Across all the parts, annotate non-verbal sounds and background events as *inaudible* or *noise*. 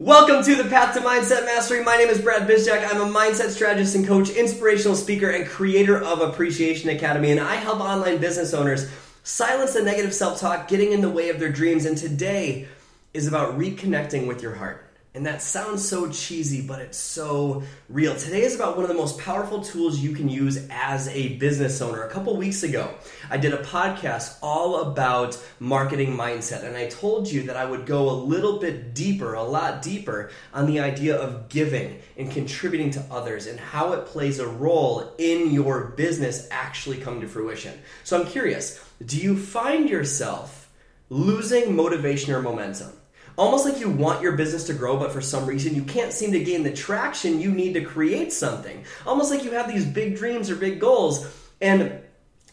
Welcome to the Path to Mindset Mastery. My name is Brad Bizjack. I'm a mindset strategist and coach, inspirational speaker, and creator of Appreciation Academy. And I help online business owners silence the negative self talk getting in the way of their dreams. And today is about reconnecting with your heart. And that sounds so cheesy, but it's so real. Today is about one of the most powerful tools you can use as a business owner. A couple weeks ago, I did a podcast all about marketing mindset, and I told you that I would go a little bit deeper, a lot deeper, on the idea of giving and contributing to others and how it plays a role in your business actually come to fruition. So I'm curious do you find yourself losing motivation or momentum? Almost like you want your business to grow, but for some reason you can't seem to gain the traction you need to create something. Almost like you have these big dreams or big goals, and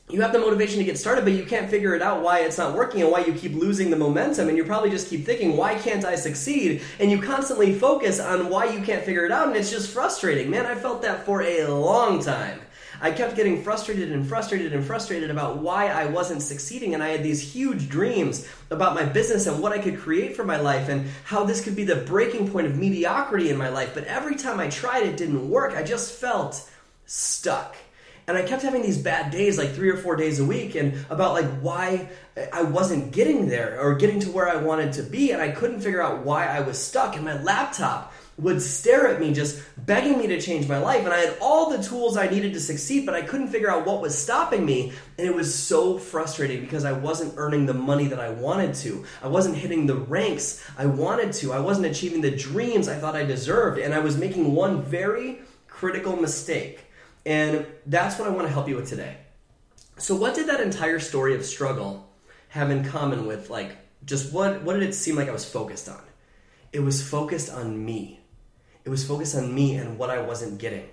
you have the motivation to get started, but you can't figure it out why it's not working and why you keep losing the momentum. And you probably just keep thinking, why can't I succeed? And you constantly focus on why you can't figure it out, and it's just frustrating. Man, I felt that for a long time. I kept getting frustrated and frustrated and frustrated about why I wasn't succeeding. And I had these huge dreams about my business and what I could create for my life and how this could be the breaking point of mediocrity in my life. But every time I tried, it didn't work. I just felt stuck. And I kept having these bad days, like three or four days a week, and about like why I wasn't getting there or getting to where I wanted to be. And I couldn't figure out why I was stuck. And my laptop would stare at me just begging me to change my life. And i had all the tools i needed to succeed but i couldn't figure out what was stopping me. And it was so frustrating because i wasn't earning the money that i wanted to. I wasn't hitting the ranks i wanted to. I wasn't achieving the dreams i thought i deserved. And i was making one very critical mistake. And that's what i want to help you with today. So what did that entire story of struggle have in common with like just what what did it seem like i was focused on? It was focused on me it was focused on me and what I wasn't getting.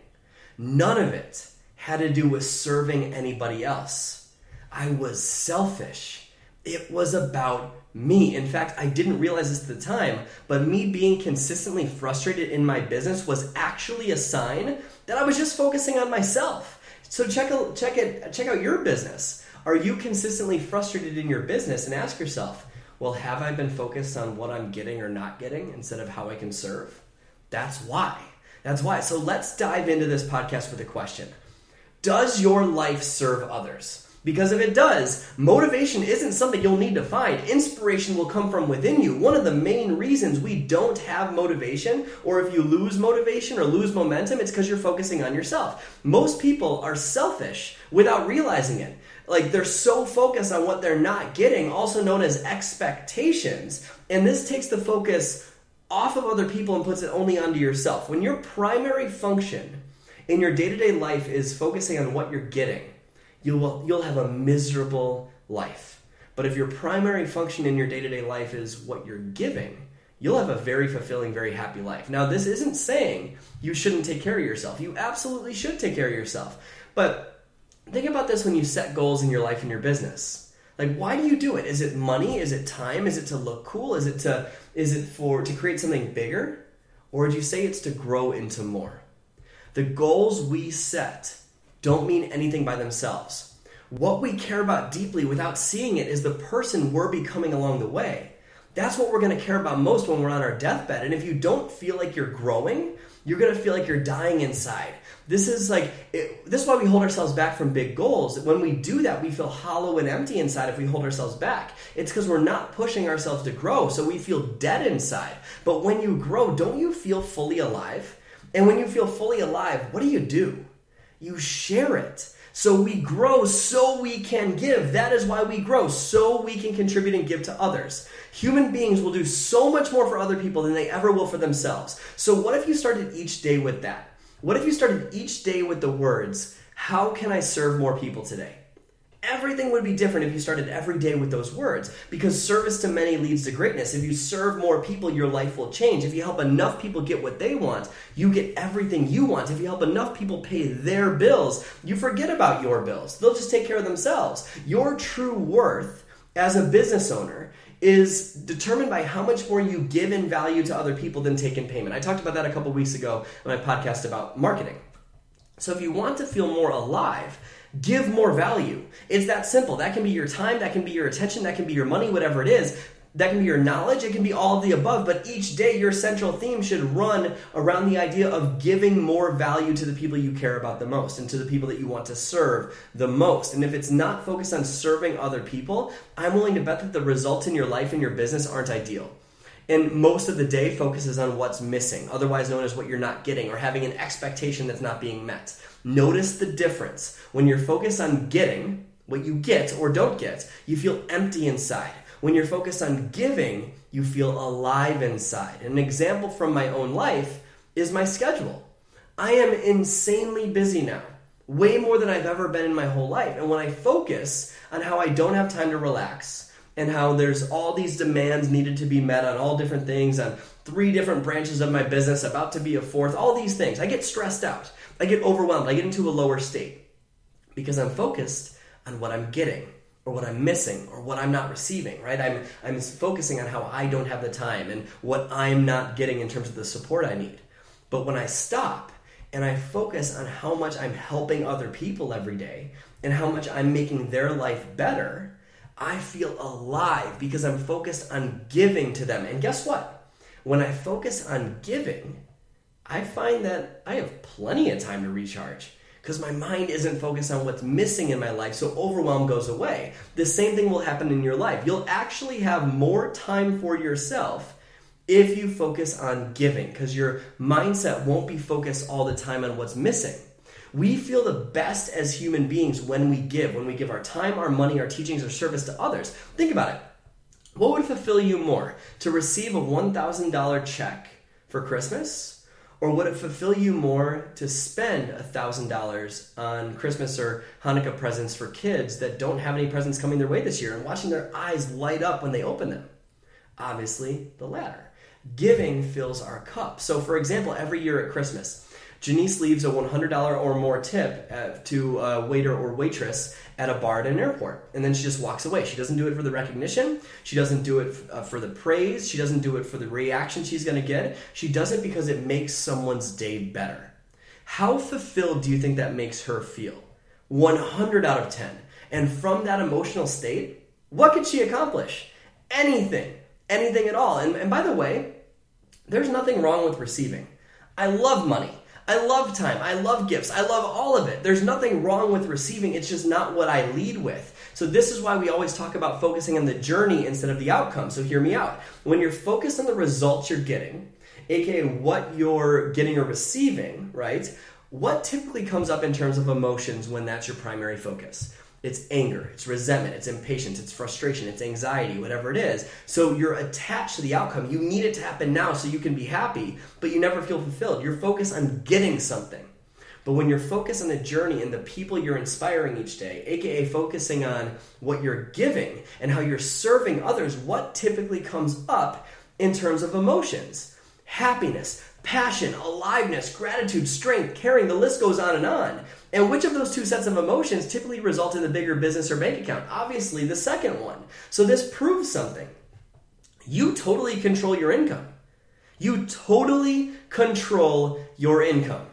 None of it had to do with serving anybody else. I was selfish. It was about me. In fact, I didn't realize this at the time, but me being consistently frustrated in my business was actually a sign that I was just focusing on myself. So check check it check out your business. Are you consistently frustrated in your business and ask yourself, well, have I been focused on what I'm getting or not getting instead of how I can serve? That's why. That's why. So let's dive into this podcast with a question Does your life serve others? Because if it does, motivation isn't something you'll need to find. Inspiration will come from within you. One of the main reasons we don't have motivation, or if you lose motivation or lose momentum, it's because you're focusing on yourself. Most people are selfish without realizing it. Like they're so focused on what they're not getting, also known as expectations. And this takes the focus off of other people and puts it only onto yourself. When your primary function in your day-to-day life is focusing on what you're getting, you will you'll have a miserable life. But if your primary function in your day-to-day life is what you're giving, you'll have a very fulfilling, very happy life. Now, this isn't saying you shouldn't take care of yourself. You absolutely should take care of yourself. But think about this when you set goals in your life and your business like, why do you do it? Is it money? Is it time? Is it to look cool? Is it to is it for to create something bigger? Or do you say it's to grow into more? The goals we set don't mean anything by themselves. What we care about deeply without seeing it is the person we're becoming along the way. That's what we're going to care about most when we're on our deathbed. And if you don't feel like you're growing, you're going to feel like you're dying inside. This is like, it, this is why we hold ourselves back from big goals. When we do that, we feel hollow and empty inside if we hold ourselves back. It's because we're not pushing ourselves to grow, so we feel dead inside. But when you grow, don't you feel fully alive? And when you feel fully alive, what do you do? You share it. So we grow so we can give. That is why we grow, so we can contribute and give to others. Human beings will do so much more for other people than they ever will for themselves. So, what if you started each day with that? What if you started each day with the words, How can I serve more people today? Everything would be different if you started every day with those words because service to many leads to greatness. If you serve more people, your life will change. If you help enough people get what they want, you get everything you want. If you help enough people pay their bills, you forget about your bills. They'll just take care of themselves. Your true worth as a business owner is determined by how much more you give in value to other people than take in payment. I talked about that a couple weeks ago in my podcast about marketing. So if you want to feel more alive, give more value. It's that simple. That can be your time, that can be your attention, that can be your money, whatever it is. That can be your knowledge, it can be all of the above, but each day your central theme should run around the idea of giving more value to the people you care about the most and to the people that you want to serve the most. And if it's not focused on serving other people, I'm willing to bet that the results in your life and your business aren't ideal. And most of the day focuses on what's missing, otherwise known as what you're not getting or having an expectation that's not being met. Notice the difference. When you're focused on getting what you get or don't get, you feel empty inside when you're focused on giving, you feel alive inside. An example from my own life is my schedule. I am insanely busy now, way more than I've ever been in my whole life. And when I focus on how I don't have time to relax, and how there's all these demands needed to be met on all different things, on three different branches of my business, about to be a fourth, all these things. I get stressed out. I get overwhelmed. I get into a lower state because I'm focused on what I'm getting or what I'm missing or what I'm not receiving, right? I'm, I'm focusing on how I don't have the time and what I'm not getting in terms of the support I need. But when I stop and I focus on how much I'm helping other people every day and how much I'm making their life better, I feel alive because I'm focused on giving to them. And guess what? When I focus on giving, I find that I have plenty of time to recharge because my mind isn't focused on what's missing in my life, so overwhelm goes away. The same thing will happen in your life. You'll actually have more time for yourself if you focus on giving, because your mindset won't be focused all the time on what's missing. We feel the best as human beings when we give, when we give our time, our money, our teachings, our service to others. Think about it. What would fulfill you more? To receive a $1,000 check for Christmas or would it fulfill you more to spend $1,000 on Christmas or Hanukkah presents for kids that don't have any presents coming their way this year and watching their eyes light up when they open them? Obviously, the latter. Giving fills our cup. So, for example, every year at Christmas, Janice leaves a $100 or more tip uh, to a waiter or waitress at a bar at an airport. And then she just walks away. She doesn't do it for the recognition. She doesn't do it uh, for the praise. She doesn't do it for the reaction she's going to get. She does it because it makes someone's day better. How fulfilled do you think that makes her feel? 100 out of 10. And from that emotional state, what could she accomplish? Anything. Anything at all. And, and by the way, there's nothing wrong with receiving. I love money. I love time. I love gifts. I love all of it. There's nothing wrong with receiving. It's just not what I lead with. So, this is why we always talk about focusing on the journey instead of the outcome. So, hear me out. When you're focused on the results you're getting, aka what you're getting or receiving, right? What typically comes up in terms of emotions when that's your primary focus? It's anger, it's resentment, it's impatience, it's frustration, it's anxiety, whatever it is. So you're attached to the outcome. You need it to happen now so you can be happy, but you never feel fulfilled. You're focused on getting something. But when you're focused on the journey and the people you're inspiring each day, aka focusing on what you're giving and how you're serving others, what typically comes up in terms of emotions? Happiness, passion, aliveness, gratitude, strength, caring, the list goes on and on. And which of those two sets of emotions typically result in the bigger business or bank account? Obviously, the second one. So this proves something. You totally control your income. You totally control your income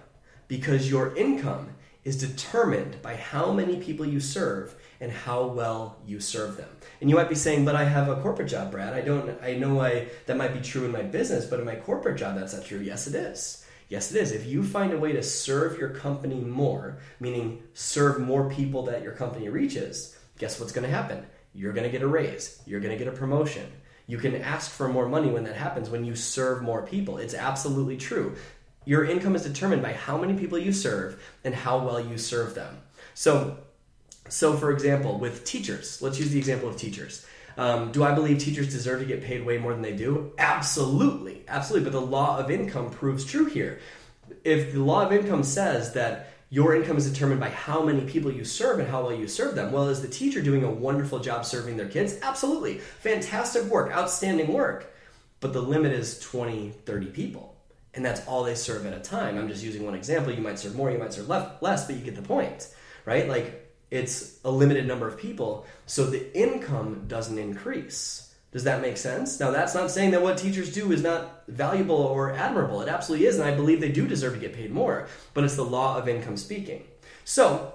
because your income is determined by how many people you serve and how well you serve them. And you might be saying, "But I have a corporate job, Brad. I don't I know I that might be true in my business, but in my corporate job that's not true." Yes, it is. Yes, it is. If you find a way to serve your company more, meaning serve more people that your company reaches, guess what's going to happen? You're going to get a raise. You're going to get a promotion. You can ask for more money when that happens, when you serve more people. It's absolutely true. Your income is determined by how many people you serve and how well you serve them. So, so for example, with teachers, let's use the example of teachers. Um, do I believe teachers deserve to get paid way more than they do? Absolutely, absolutely. But the law of income proves true here. If the law of income says that your income is determined by how many people you serve and how well you serve them. Well, is the teacher doing a wonderful job serving their kids? Absolutely. Fantastic work, outstanding work. But the limit is 20, 30 people. And that's all they serve at a time. I'm just using one example. You might serve more, you might serve less, but you get the point, right? Like it's a limited number of people, so the income doesn't increase. Does that make sense? Now, that's not saying that what teachers do is not valuable or admirable. It absolutely is, and I believe they do deserve to get paid more, but it's the law of income speaking. So,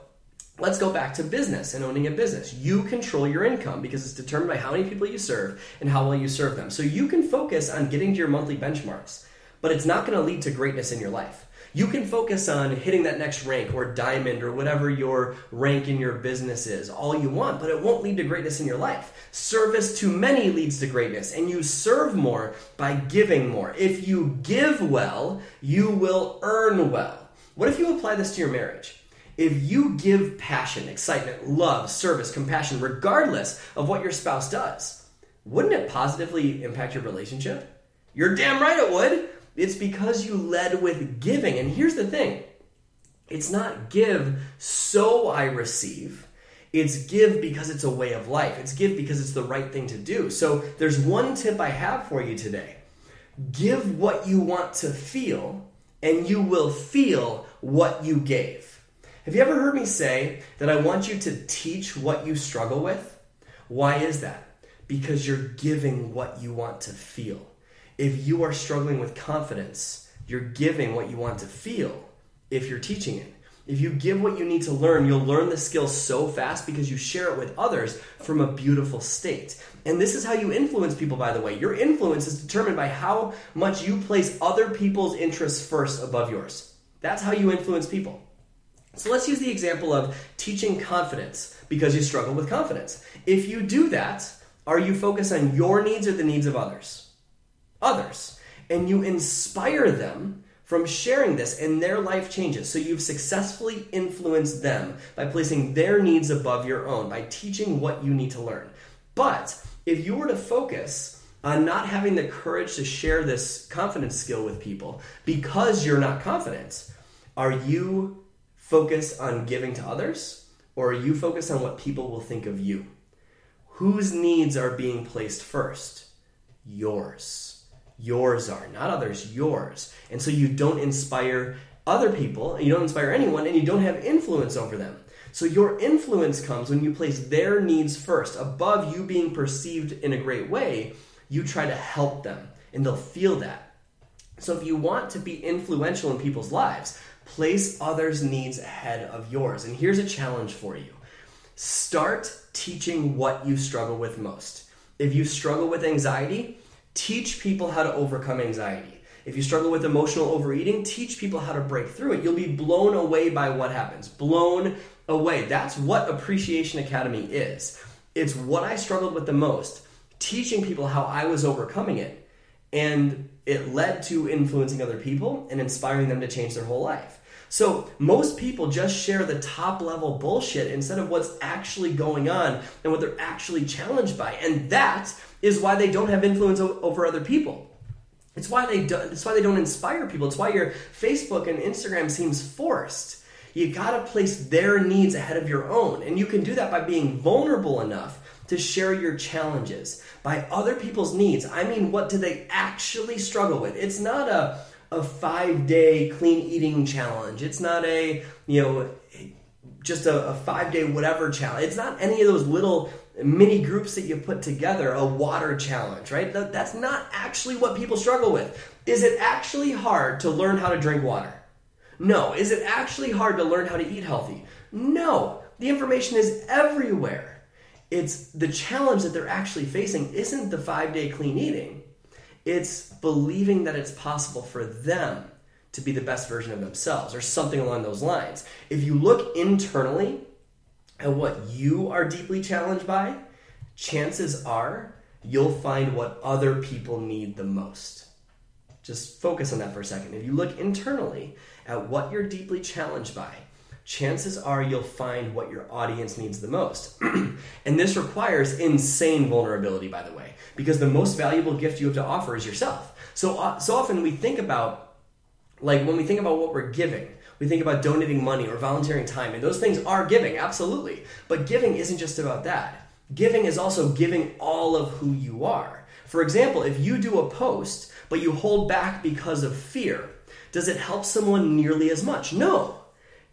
Let's go back to business and owning a business. You control your income because it's determined by how many people you serve and how well you serve them. So you can focus on getting to your monthly benchmarks, but it's not going to lead to greatness in your life. You can focus on hitting that next rank or diamond or whatever your rank in your business is all you want, but it won't lead to greatness in your life. Service to many leads to greatness, and you serve more by giving more. If you give well, you will earn well. What if you apply this to your marriage? If you give passion, excitement, love, service, compassion, regardless of what your spouse does, wouldn't it positively impact your relationship? You're damn right it would. It's because you led with giving. And here's the thing it's not give so I receive. It's give because it's a way of life. It's give because it's the right thing to do. So there's one tip I have for you today give what you want to feel, and you will feel what you gave. Have you ever heard me say that I want you to teach what you struggle with? Why is that? Because you're giving what you want to feel. If you are struggling with confidence, you're giving what you want to feel if you're teaching it. If you give what you need to learn, you'll learn the skill so fast because you share it with others from a beautiful state. And this is how you influence people, by the way. Your influence is determined by how much you place other people's interests first above yours. That's how you influence people. So let's use the example of teaching confidence because you struggle with confidence. If you do that, are you focused on your needs or the needs of others? Others. And you inspire them from sharing this and their life changes. So you've successfully influenced them by placing their needs above your own, by teaching what you need to learn. But if you were to focus on not having the courage to share this confidence skill with people because you're not confident, are you focused on giving to others or are you focused on what people will think of you? Whose needs are being placed first? Yours yours are, not others, yours. And so you don't inspire other people, you don't inspire anyone, and you don't have influence over them. So your influence comes when you place their needs first. Above you being perceived in a great way, you try to help them, and they'll feel that. So if you want to be influential in people's lives, place others' needs ahead of yours. And here's a challenge for you start teaching what you struggle with most. If you struggle with anxiety, Teach people how to overcome anxiety. If you struggle with emotional overeating, teach people how to break through it. You'll be blown away by what happens. Blown away. That's what Appreciation Academy is. It's what I struggled with the most, teaching people how I was overcoming it. And it led to influencing other people and inspiring them to change their whole life. So, most people just share the top level bullshit instead of what's actually going on and what they're actually challenged by. And that is why they don't have influence over other people. It's why they do, it's why they don't inspire people. It's why your Facebook and Instagram seems forced. You got to place their needs ahead of your own, and you can do that by being vulnerable enough to share your challenges by other people's needs. I mean, what do they actually struggle with? It's not a a 5-day clean eating challenge. It's not a, you know, just a, a 5-day whatever challenge. It's not any of those little mini groups that you put together, a water challenge, right? That's not actually what people struggle with. Is it actually hard to learn how to drink water? No. Is it actually hard to learn how to eat healthy? No. The information is everywhere. It's the challenge that they're actually facing isn't the five day clean eating, it's believing that it's possible for them to be the best version of themselves or something along those lines. If you look internally, and what you are deeply challenged by, chances are you'll find what other people need the most. Just focus on that for a second. If you look internally at what you're deeply challenged by, chances are you'll find what your audience needs the most. *clears throat* and this requires insane vulnerability, by the way, because the most valuable gift you have to offer is yourself. So, uh, so often we think about, like, when we think about what we're giving, we think about donating money or volunteering time, and those things are giving, absolutely. But giving isn't just about that. Giving is also giving all of who you are. For example, if you do a post, but you hold back because of fear, does it help someone nearly as much? No.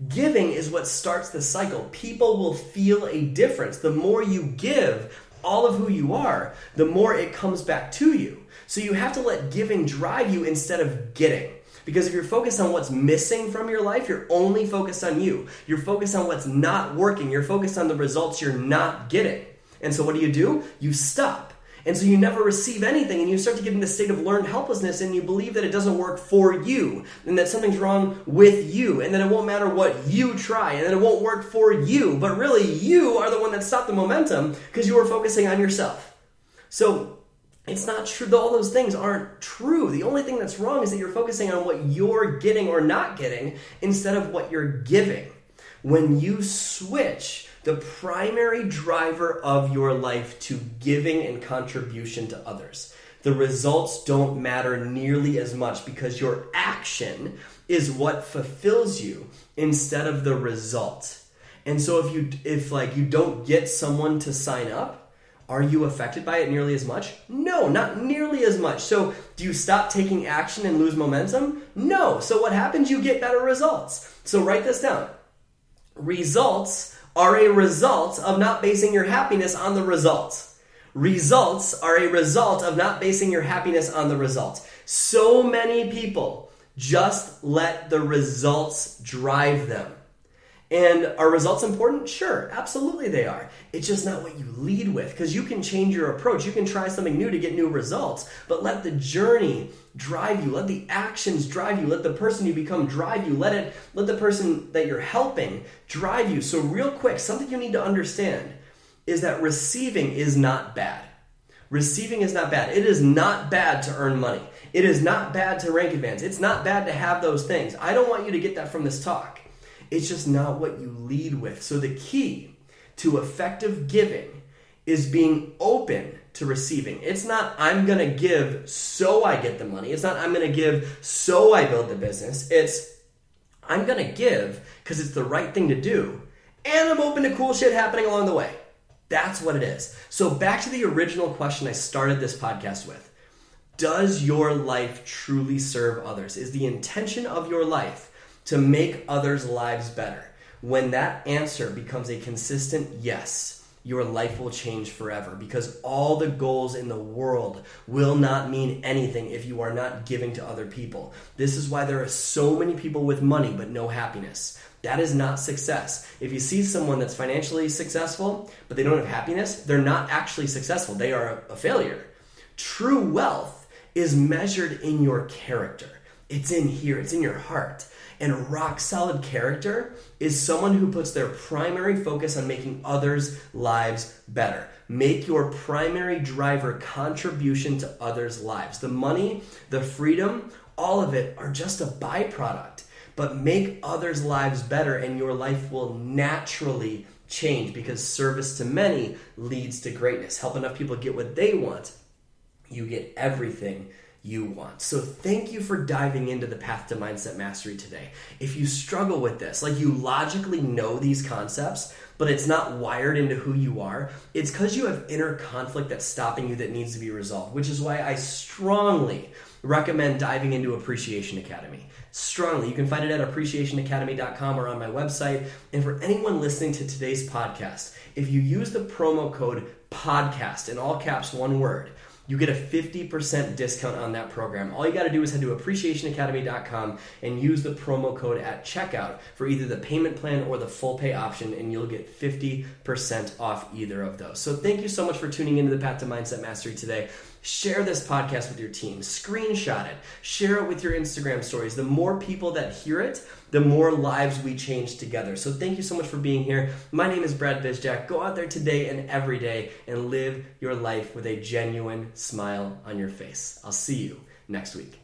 Giving is what starts the cycle. People will feel a difference. The more you give all of who you are, the more it comes back to you. So you have to let giving drive you instead of getting. Because if you're focused on what's missing from your life, you're only focused on you. You're focused on what's not working. You're focused on the results you're not getting. And so what do you do? You stop. And so you never receive anything, and you start to get in this state of learned helplessness, and you believe that it doesn't work for you, and that something's wrong with you, and that it won't matter what you try, and that it won't work for you. But really, you are the one that stopped the momentum because you were focusing on yourself. So it's not true. All those things aren't true. The only thing that's wrong is that you're focusing on what you're getting or not getting instead of what you're giving. When you switch the primary driver of your life to giving and contribution to others. The results don't matter nearly as much because your action is what fulfills you instead of the result. And so if you if like you don't get someone to sign up, are you affected by it nearly as much? No, not nearly as much. So, do you stop taking action and lose momentum? No. So, what happens? You get better results. So, write this down. Results are a result of not basing your happiness on the results. Results are a result of not basing your happiness on the results. So many people just let the results drive them. And are results important? Sure, absolutely they are. It's just not what you lead with because you can change your approach. You can try something new to get new results, but let the journey drive you. Let the actions drive you. Let the person you become drive you. Let it let the person that you're helping drive you. So real quick, something you need to understand is that receiving is not bad. Receiving is not bad. It is not bad to earn money. It is not bad to rank advance. It's not bad to have those things. I don't want you to get that from this talk. It's just not what you lead with. So the key to effective giving is being open to receiving. It's not I'm going to give so I get the money. It's not I'm going to give so I build the business. It's I'm going to give because it's the right thing to do and I'm open to cool shit happening along the way. That's what it is. So back to the original question I started this podcast with. Does your life truly serve others? Is the intention of your life to make others' lives better? When that answer becomes a consistent yes, your life will change forever because all the goals in the world will not mean anything if you are not giving to other people. This is why there are so many people with money but no happiness. That is not success. If you see someone that's financially successful but they don't have happiness, they're not actually successful. They are a failure. True wealth is measured in your character. It's in here, it's in your heart. And rock solid character is someone who puts their primary focus on making others' lives better. Make your primary driver contribution to others' lives. The money, the freedom, all of it are just a byproduct. But make others' lives better, and your life will naturally change because service to many leads to greatness. Help enough people get what they want, you get everything you want. So thank you for diving into the path to mindset mastery today. If you struggle with this, like you logically know these concepts, but it's not wired into who you are, it's because you have inner conflict that's stopping you that needs to be resolved, which is why I strongly recommend diving into Appreciation Academy. Strongly. You can find it at appreciationacademy.com or on my website. And for anyone listening to today's podcast, if you use the promo code podcast in all caps, one word, you get a 50% discount on that program. All you got to do is head to appreciationacademy.com and use the promo code at checkout for either the payment plan or the full pay option, and you'll get 50% off either of those. So, thank you so much for tuning into the Path to Mindset Mastery today. Share this podcast with your team, screenshot it, share it with your Instagram stories. The more people that hear it, the more lives we change together. So thank you so much for being here. My name is Brad Bizjack. Go out there today and every day and live your life with a genuine smile on your face. I'll see you next week.